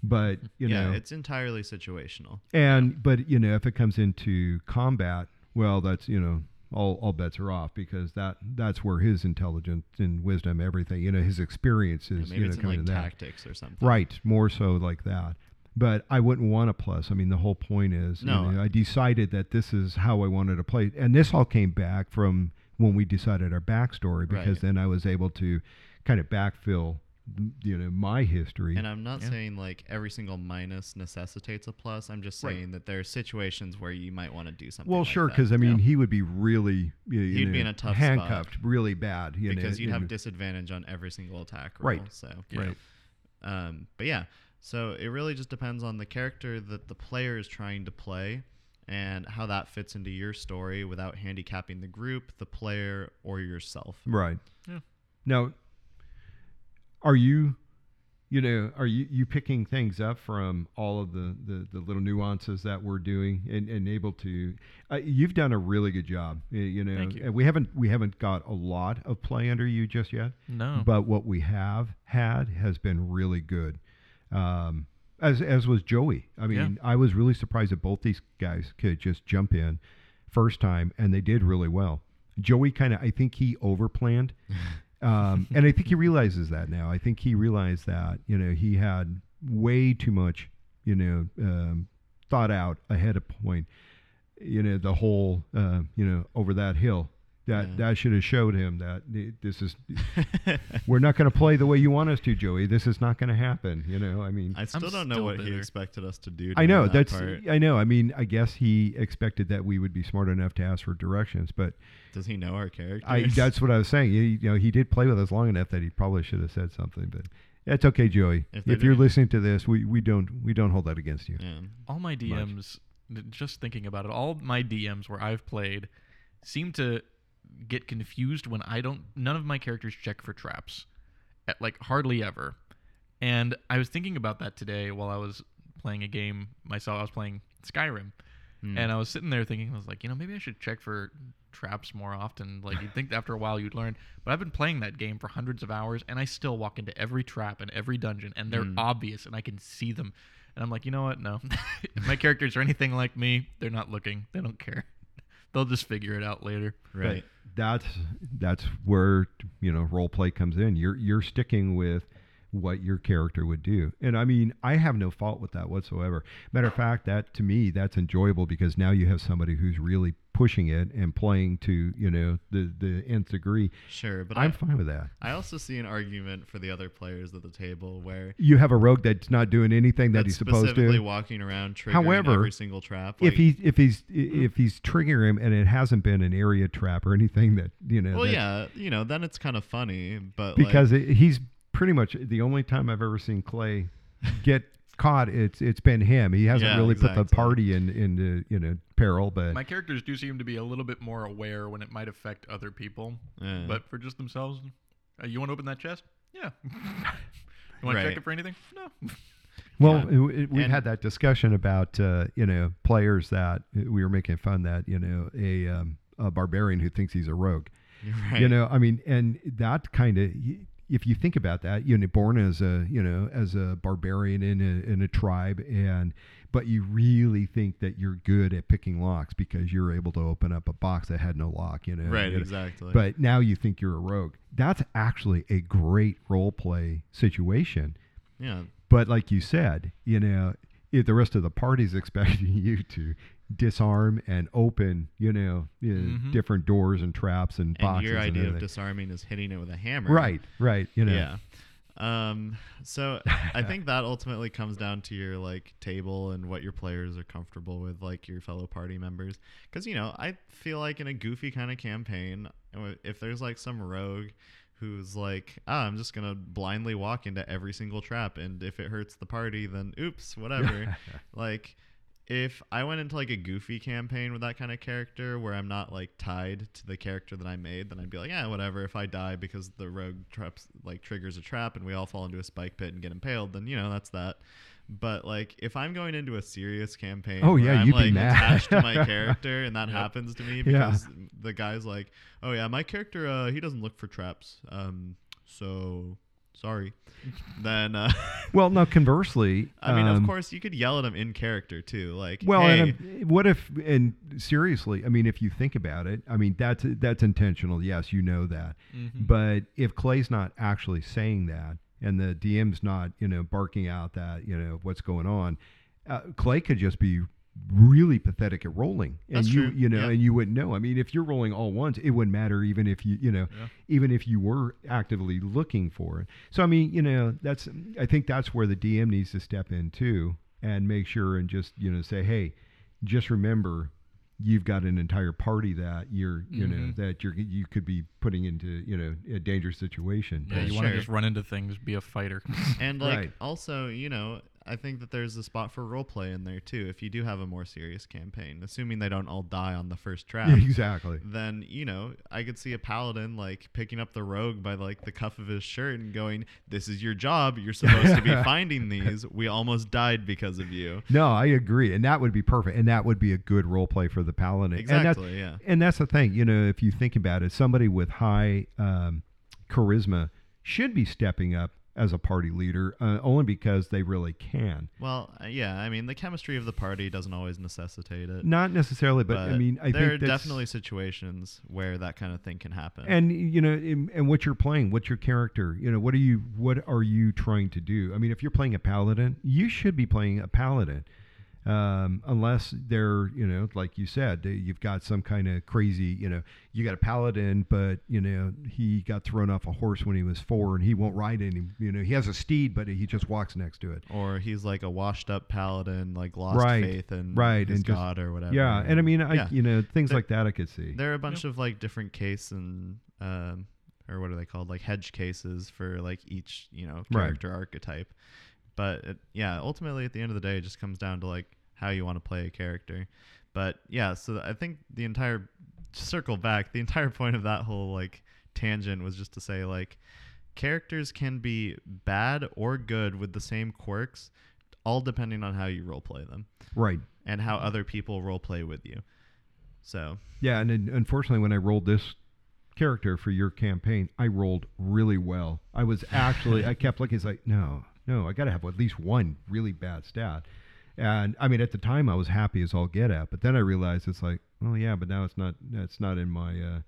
[SPEAKER 2] But you
[SPEAKER 3] yeah,
[SPEAKER 2] know,
[SPEAKER 3] it's entirely situational.
[SPEAKER 2] and but you know, if it comes into combat, well, that's you know, all all bets are off because that that's where his intelligence and wisdom, everything, you know, his
[SPEAKER 3] Yeah,
[SPEAKER 2] experiences,
[SPEAKER 3] maybe
[SPEAKER 2] you know,
[SPEAKER 3] it's in
[SPEAKER 2] coming
[SPEAKER 3] like
[SPEAKER 2] that.
[SPEAKER 3] tactics or something.
[SPEAKER 2] Right, more so like that. But I wouldn't want a plus. I mean, the whole point is,
[SPEAKER 3] No.
[SPEAKER 2] you know, I decided that this is how I wanted to play, and this all came back from when we decided our backstory because
[SPEAKER 3] Right.
[SPEAKER 2] then I was able to kind of backfill, you know, my history.
[SPEAKER 3] And I'm not
[SPEAKER 1] Yeah.
[SPEAKER 3] saying like every single minus necessitates a plus. I'm just
[SPEAKER 2] Right.
[SPEAKER 3] saying that there are situations where you might want to do something.
[SPEAKER 2] Well,
[SPEAKER 3] like
[SPEAKER 2] sure, because I mean,
[SPEAKER 1] Yeah.
[SPEAKER 2] he would be really you
[SPEAKER 3] He'd
[SPEAKER 2] know,
[SPEAKER 3] be in a tough spot.
[SPEAKER 2] handcuffed, really bad. You
[SPEAKER 3] because
[SPEAKER 2] know,
[SPEAKER 3] you'd have
[SPEAKER 2] and-
[SPEAKER 3] disadvantage on every single attack roll.
[SPEAKER 2] Right.
[SPEAKER 3] So
[SPEAKER 1] Yeah.
[SPEAKER 2] right.
[SPEAKER 3] Um, but yeah, so it really just depends on the character that the player is trying to play and how that fits into your story without handicapping the group, the player, or yourself.
[SPEAKER 2] Right.
[SPEAKER 1] Yeah.
[SPEAKER 2] Now, are you, you know, are you you picking things up from all of the the, the little nuances that we're doing and, and able to? Uh, you've done a really good job. You know,
[SPEAKER 1] Thank you.
[SPEAKER 2] and we haven't we haven't got a lot of play under you just yet,
[SPEAKER 1] No.
[SPEAKER 2] but what we have had has been really good. Um, as as was Joey. I mean, I was really surprised that both these guys could just jump in first time, and they did really well. Joey kind of, I think he overplanned, um, and I think he realizes that now. I think he realized that you know he had way too much, you know, um, thought out ahead of point. You know, the whole, uh, you know, over that hill. That
[SPEAKER 3] Yeah.
[SPEAKER 2] that should have showed him that eh, this is we're not going to play the way you want us to, Joey. This is not going to happen. You know, I mean,
[SPEAKER 3] I still
[SPEAKER 1] I'm
[SPEAKER 3] don't know
[SPEAKER 1] still
[SPEAKER 3] what he expected us to do.
[SPEAKER 2] I know
[SPEAKER 3] that
[SPEAKER 2] that's
[SPEAKER 3] part.
[SPEAKER 2] I know. I mean, I guess he expected that we would be smart enough to ask for directions, but
[SPEAKER 3] Does he know our characters?
[SPEAKER 2] I that's what I was saying. You, you know, he did play with us long enough that he probably should have said something, but that's okay, Joey.
[SPEAKER 3] If
[SPEAKER 2] If, you're
[SPEAKER 3] didn't-
[SPEAKER 2] listening to this, we, we don't we don't hold that against you.
[SPEAKER 3] yeah.
[SPEAKER 1] all my DMs, th- just thinking about it, all my DMs where I've played seem to get confused when I don't. None of my characters check for traps, at, like hardly ever. And I was thinking about that today while I was playing a game myself. I was playing Skyrim,
[SPEAKER 3] Hmm.
[SPEAKER 1] and I was sitting there thinking, I was like, you know, maybe I should check for traps more often. Like you'd think after a while you'd learn, but I've been playing that game for hundreds of hours, and I still walk into every trap and every dungeon, and they're
[SPEAKER 3] Mm.
[SPEAKER 1] obvious, and I can see them. And I'm like, you know what? No, if my characters are anything like me, they're not looking. They don't care. They'll just figure it out later.
[SPEAKER 3] right.
[SPEAKER 2] But that's that's where you know role play comes in. You're you're sticking with what your character would do, and I mean I have no fault with that whatsoever. Matter of fact, that to me that's enjoyable because now you have somebody who's really pushing it and playing to you know the the nth degree.
[SPEAKER 3] Sure, but
[SPEAKER 2] I'm
[SPEAKER 3] I,
[SPEAKER 2] fine with that.
[SPEAKER 3] I also see an argument for the other players at the table where
[SPEAKER 2] You have a rogue that's not doing anything that he's supposed
[SPEAKER 3] specifically
[SPEAKER 2] to.
[SPEAKER 3] walking around triggering
[SPEAKER 2] However,
[SPEAKER 3] every single trap.
[SPEAKER 2] If
[SPEAKER 3] like-
[SPEAKER 2] he if he's if he's triggering him and it hasn't been an area trap or anything that you know
[SPEAKER 3] well, yeah, you know, then it's kind of funny, but
[SPEAKER 2] because
[SPEAKER 3] like,
[SPEAKER 2] it, he's pretty much the only time I've ever seen Clay get caught. It's it's been him. He hasn't
[SPEAKER 3] Yeah,
[SPEAKER 2] really put the party in into you know peril, but
[SPEAKER 1] My characters do seem to be a little bit more aware when it might affect other people,
[SPEAKER 3] Yeah.
[SPEAKER 1] but for just themselves, uh, you want to open that chest? Yeah. you want to check it for anything? No.
[SPEAKER 2] well,
[SPEAKER 3] Yeah.
[SPEAKER 2] it- it- we've
[SPEAKER 3] And-
[SPEAKER 2] had that discussion about uh, you know players that we were making fun that you know a um, a barbarian who thinks he's a rogue.
[SPEAKER 3] Right.
[SPEAKER 2] You know, I mean, and that kind of, if you think about that, you know, born as a, you know, as a barbarian in a, in a tribe, and but you really think that you're good at picking locks because you're able to open up a box that had no lock, you know.
[SPEAKER 3] right, exactly.
[SPEAKER 2] But now you think you're a rogue. That's actually a great role play situation.
[SPEAKER 3] yeah,
[SPEAKER 2] but like you said, you know, if the rest of the party's expecting you to disarm and open, you know, you know,
[SPEAKER 1] Mhm.
[SPEAKER 2] different doors and traps and
[SPEAKER 3] And
[SPEAKER 2] boxes.
[SPEAKER 3] your
[SPEAKER 2] and
[SPEAKER 3] idea of disarming is hitting it with a hammer.
[SPEAKER 2] right, right, you know,
[SPEAKER 3] Yeah. Um, so I think that ultimately comes down to your like table and what your players are comfortable with, like your fellow party members. Because you know, I feel like in a goofy kind of campaign, if there's like some rogue who's like, ah, I'm just gonna blindly walk into every single trap, and if it hurts the party, then oops, whatever. like if I went into like a goofy campaign with that kind of character where I'm not like tied to the character that I made, then I'd be like, yeah, whatever. If I die because the rogue traps like triggers a trap and we all fall into a spike pit and get impaled, then you know that's that. But like if I'm going into a serious campaign,
[SPEAKER 2] Oh, yeah, you'd be mad.
[SPEAKER 3] attached to my character and that
[SPEAKER 1] Yep.
[SPEAKER 3] happens to me
[SPEAKER 2] Yeah.
[SPEAKER 3] because the guy's like, oh yeah, my character uh, he doesn't look for traps, um, so sorry. then uh,
[SPEAKER 2] Well, now conversely,
[SPEAKER 3] I mean,
[SPEAKER 2] um,
[SPEAKER 3] of course, you could yell at him in character too, like,
[SPEAKER 2] Well,
[SPEAKER 3] hey,
[SPEAKER 2] and um, what if? And seriously, I mean, if you think about it, I mean, that's that's intentional. Yes, you know that.
[SPEAKER 1] Mhm.
[SPEAKER 2] But if Clay's not actually saying that, and the DM's not, you know, barking out that, you know, what's going on, uh, Clay could just be really pathetic at rolling, and
[SPEAKER 3] That's
[SPEAKER 2] you,
[SPEAKER 3] true,
[SPEAKER 2] you know,
[SPEAKER 3] yeah.
[SPEAKER 2] and you wouldn't know. I mean, if you're rolling all once, it wouldn't matter, even if you, you know,
[SPEAKER 1] Yeah.
[SPEAKER 2] even if you were actively looking for it. So I mean, you know, that's I think that's where the DM needs to step in too and make sure and just you know say, hey, just remember. You've got an entire party that you're, you know,
[SPEAKER 1] Mhm.
[SPEAKER 2] that you're you could be putting into, you know, a dangerous situation.
[SPEAKER 1] Yeah,
[SPEAKER 3] Yeah,
[SPEAKER 1] you want to just run into things, be a fighter.
[SPEAKER 3] And like
[SPEAKER 2] Right.
[SPEAKER 3] also, you know, I think that there's a spot for role play in there too. If you do have a more serious campaign, assuming they don't all die on the first trap,
[SPEAKER 2] exactly.
[SPEAKER 3] then you know I could see a paladin like picking up the rogue by like the cuff of his shirt and going, "This is your job. You're supposed to be finding these. We almost died because of you."
[SPEAKER 2] No, I agree, and that would be perfect, and that would be a good role play for the paladin. And that's,
[SPEAKER 3] Exactly. Yeah.
[SPEAKER 2] and that's the thing, you know, if you think about it, somebody with high um, charisma should be stepping up as a party leader, uh, only because they really can.
[SPEAKER 3] Well, uh, yeah. I mean, the chemistry of the party doesn't always necessitate it.
[SPEAKER 2] Not necessarily, but, I mean, I
[SPEAKER 3] there are definitely situations where that kind of thing can happen.
[SPEAKER 2] and you know, and, and what you're playing, what's your character? You know, what are you, what are you trying to do? I mean, if you're playing a paladin, you should be playing a paladin. Um, unless they're you know like you said they- you've got some kind of crazy you know you got a paladin but you know he got thrown off a horse when he was four and he won't ride any you know he has a steed but he just walks next to it
[SPEAKER 3] or he's like a washed up paladin, like lost
[SPEAKER 2] Right,
[SPEAKER 3] faith in
[SPEAKER 2] right,
[SPEAKER 3] his
[SPEAKER 2] and just-
[SPEAKER 3] god or whatever.
[SPEAKER 2] yeah and i mean i
[SPEAKER 3] Yeah.
[SPEAKER 2] you know things
[SPEAKER 3] There-
[SPEAKER 2] like that i could see
[SPEAKER 3] there are a bunch of like different case and um, or what are they called like hedge cases for like each you know
[SPEAKER 2] Right.
[SPEAKER 3] character archetype but it, yeah ultimately at the end of the day it just comes down to like how you want to play a character. But yeah so i think the entire circle back the entire point of that whole like tangent was just to say like characters can be bad or good with the same quirks all depending on how you role play them.
[SPEAKER 2] Right.
[SPEAKER 3] And how other people role play with you. So.
[SPEAKER 2] Yeah and unfortunately when i rolled this character for your campaign i rolled really well. I was actually i kept looking it's like no no i gotta have at least one really bad stat and i mean at the time i was happy as all get at but then i realized it's like well yeah but now it's not it's not in my uh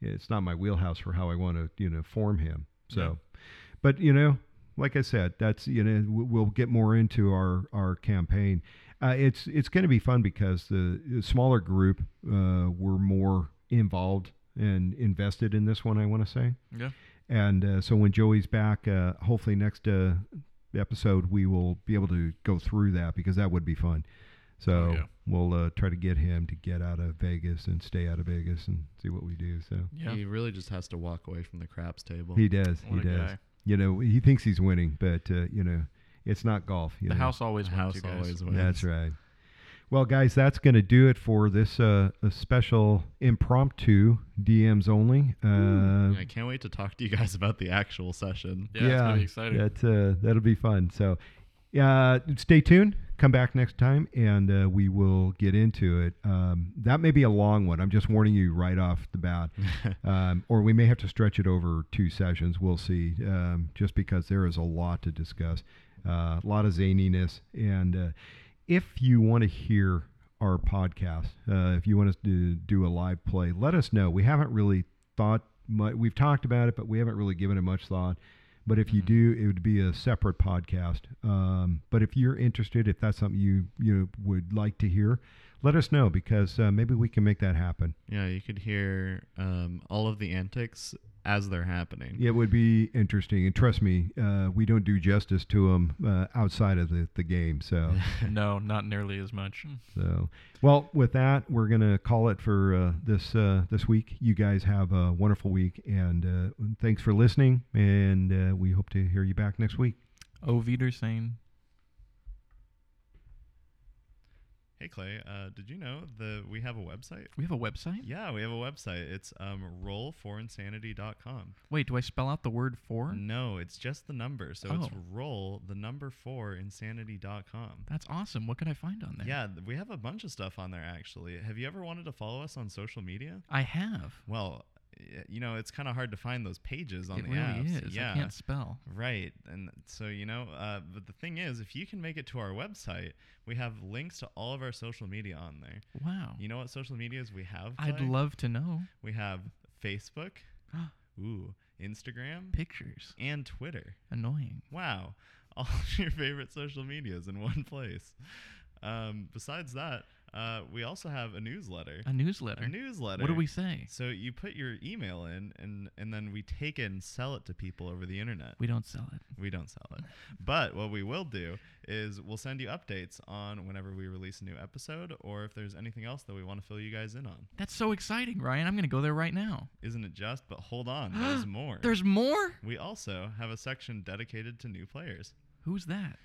[SPEAKER 2] it's not my wheelhouse for how i want to you know form him so
[SPEAKER 1] Yeah.
[SPEAKER 2] but you know like i said that's you know we'll get more into our our campaign uh, it's it's going to be fun because the the smaller group uh, were more involved and invested in this one. I want to say,
[SPEAKER 1] Yeah.
[SPEAKER 2] and uh, so when Joey's back, uh, hopefully next uh, episode we will be able to go through that because that would be fun. So
[SPEAKER 1] Oh, yeah.
[SPEAKER 2] we'll uh, try to get him to get out of Vegas and stay out of Vegas and see what we do. So
[SPEAKER 1] Yeah.
[SPEAKER 3] He really just has to walk away from the craps table.
[SPEAKER 2] he does,
[SPEAKER 1] What
[SPEAKER 2] he does.
[SPEAKER 1] guy.
[SPEAKER 2] You know, he thinks he's winning, but uh, you know, it's not golf. You
[SPEAKER 1] The
[SPEAKER 2] know?
[SPEAKER 1] house always
[SPEAKER 3] The
[SPEAKER 1] wins,
[SPEAKER 3] house
[SPEAKER 1] you guys.
[SPEAKER 3] always wins.
[SPEAKER 2] That's right. Well, guys, that's going to do it for this uh, a special impromptu DMs only. Uh,
[SPEAKER 3] I can't wait to talk to you guys about the actual session.
[SPEAKER 1] Yeah, it's gonna be exciting.
[SPEAKER 2] That, uh, that'll be fun. So, uh, stay tuned. Come back next time, and uh, we will get into it. Um, that may be a long one. I'm just warning you right off the bat. um, or we may have to stretch it over two sessions. We'll see. Um, just because there is a lot to discuss, uh, a lot of zaniness, and uh, if you want to hear our podcast, uh, if you want us to do a live play, let us know. We haven't really thought much. We've talked about it, but we haven't really given it much thought. But if you
[SPEAKER 1] Mhm.
[SPEAKER 2] do, it would be a separate podcast. Um, but if you're interested, if that's something you you would like to hear, let us know because uh, maybe we can make that happen.
[SPEAKER 3] Yeah, you could hear um, all of the antics as they're happening.
[SPEAKER 2] It would be interesting, and trust me, uh, we don't do justice to them uh, outside of the, the game. So,
[SPEAKER 1] no, not nearly as much.
[SPEAKER 2] so well, with that, we're gonna call it for uh, this uh, this week. You guys have a wonderful week, and uh, thanks for listening. And uh, we hope to hear you back next week.
[SPEAKER 1] Oh, Wiedersehen.
[SPEAKER 3] Hey Clay, uh, did you know that we have a website?
[SPEAKER 1] We have a website?
[SPEAKER 3] Yeah, we have a website. It's um, roll4insanity.com.
[SPEAKER 1] Wait, do I spell out the word for?
[SPEAKER 3] No, it's just the number. So it's
[SPEAKER 1] Oh.
[SPEAKER 3] roll the number four insanity.com.
[SPEAKER 1] That's awesome. What can I find on there?
[SPEAKER 3] Yeah, th- we have a bunch of stuff on there actually. Have you ever wanted to follow us on social media?
[SPEAKER 1] I have.
[SPEAKER 3] Well, you know, it's kind of hard to find those pages on
[SPEAKER 1] it
[SPEAKER 3] the
[SPEAKER 1] really
[SPEAKER 3] apps.
[SPEAKER 1] is.
[SPEAKER 3] Yeah.
[SPEAKER 1] I can't spell.
[SPEAKER 3] Right. And so, you know, uh, but the thing is, if you can make it to our website, we have links to all of our social media on there.
[SPEAKER 1] Wow.
[SPEAKER 3] You know what social medias we have?
[SPEAKER 1] I'd love to know.
[SPEAKER 3] We have Facebook, ooh, Instagram,
[SPEAKER 1] Pictures.
[SPEAKER 3] and Twitter.
[SPEAKER 1] Annoying.
[SPEAKER 3] Wow. All of your favorite social medias in one place. Um, besides that, uh, we also have a newsletter.
[SPEAKER 1] A newsletter.
[SPEAKER 3] A newsletter.
[SPEAKER 1] What do we say?
[SPEAKER 3] So you put your email in, and and then we take it and sell it to people over the internet.
[SPEAKER 1] We don't sell it.
[SPEAKER 3] We don't sell it. But what we will do is we'll send you updates on whenever we release a new episode or if there's anything else that we want to fill you guys in on.
[SPEAKER 1] That's so exciting, Ryan. I'm going to go there right now.
[SPEAKER 3] Isn't it just? But hold on, there's more.
[SPEAKER 1] There's more?
[SPEAKER 3] we also have a section dedicated to new players.
[SPEAKER 1] Who's that?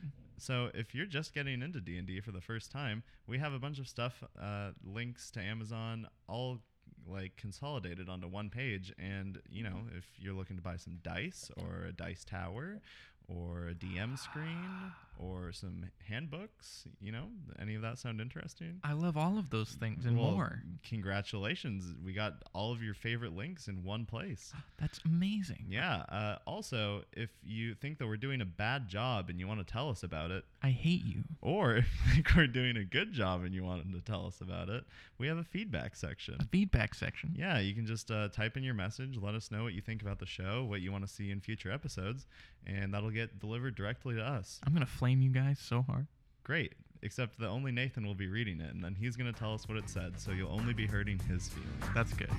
[SPEAKER 3] So if you're just getting into D&D for the first time, we have a bunch of stuff, uh, links to Amazon, all like consolidated onto one page. And you know, if you're looking to buy some dice or a dice tower or a DM screen or some handbooks, you know, any of that sound interesting?
[SPEAKER 1] I love all of those things and
[SPEAKER 3] Well,
[SPEAKER 1] more.
[SPEAKER 3] Congratulations. We got all of your favorite links in one place.
[SPEAKER 1] That's amazing.
[SPEAKER 3] Yeah. Uh, also, if you think that we're doing a bad job and you want to tell us about it,
[SPEAKER 1] I hate you.
[SPEAKER 3] or if you think we're doing a good job and you wanted to tell us about it, we have a feedback section.
[SPEAKER 1] A feedback section.
[SPEAKER 3] Yeah, you can just uh, type in your message, let us know what you think about the show, what you want to see in future episodes, and that'll get delivered directly to us.
[SPEAKER 1] I'm going to flame you guys so hard.
[SPEAKER 3] Great. Except that only Nathan will be reading it, and then he's going to tell us what it said, so you'll only be hurting his feelings.
[SPEAKER 1] That's good.